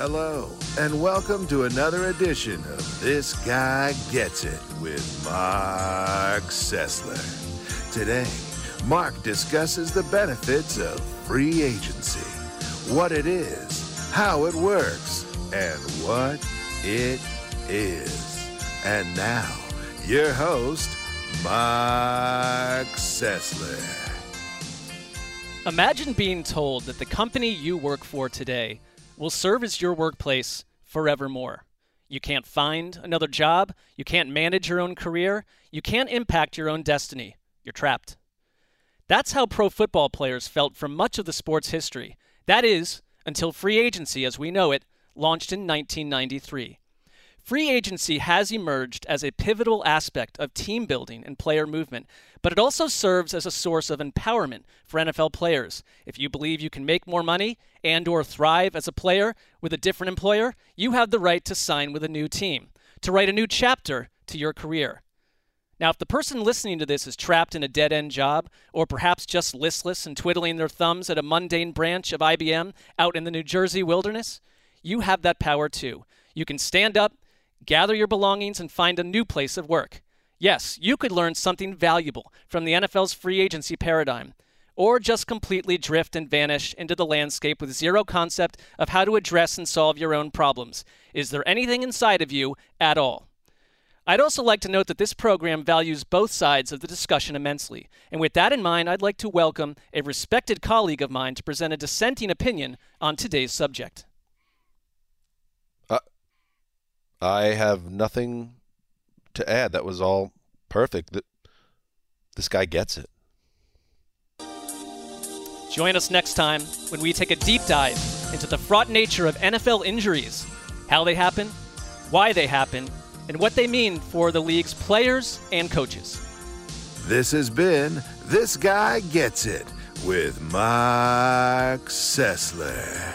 Hello, and welcome to another edition of This Guy Gets It with Marc Sessler. Today, Marc discusses the benefits of free agency, what it is, how it works, and what it is. And now, your host, Marc Sessler. Imagine being told that the company you work for today will serve as your workplace forevermore. You can't find another job, you can't manage your own career, you can't impact your own destiny. You're trapped. That's how pro football players felt for much of the sport's history. That is, until free agency as we know it launched in 1993. Free agency has emerged as a pivotal aspect of team building and player movement, but it also serves as a source of empowerment for NFL players. If you believe you can make more money and or thrive as a player with a different employer, you have the right to sign with a new team, to write a new chapter to your career. Now, if the person listening to this is trapped in a dead end job, or perhaps just listless and twiddling their thumbs at a mundane branch of IBM out in the New Jersey wilderness, you have that power too. You can stand up gather your belongings, and find a new place of work. Yes, you could learn something valuable from the NFL's free agency paradigm, or just completely drift and vanish into the landscape with zero concept of how to address and solve your own problems. Is there anything inside of you at all? I'd also like to note that this program values both sides of the discussion immensely. And with that in mind, I'd like to welcome a respected colleague of mine to present a dissenting opinion on today's subject. I have nothing to add. That was all perfect. This guy gets it. Join us next time when we take a deep dive into the fraught nature of NFL injuries, how they happen, why they happen, and what they mean for the league's players and coaches. This has been This Guy Gets It with Marc Sessler.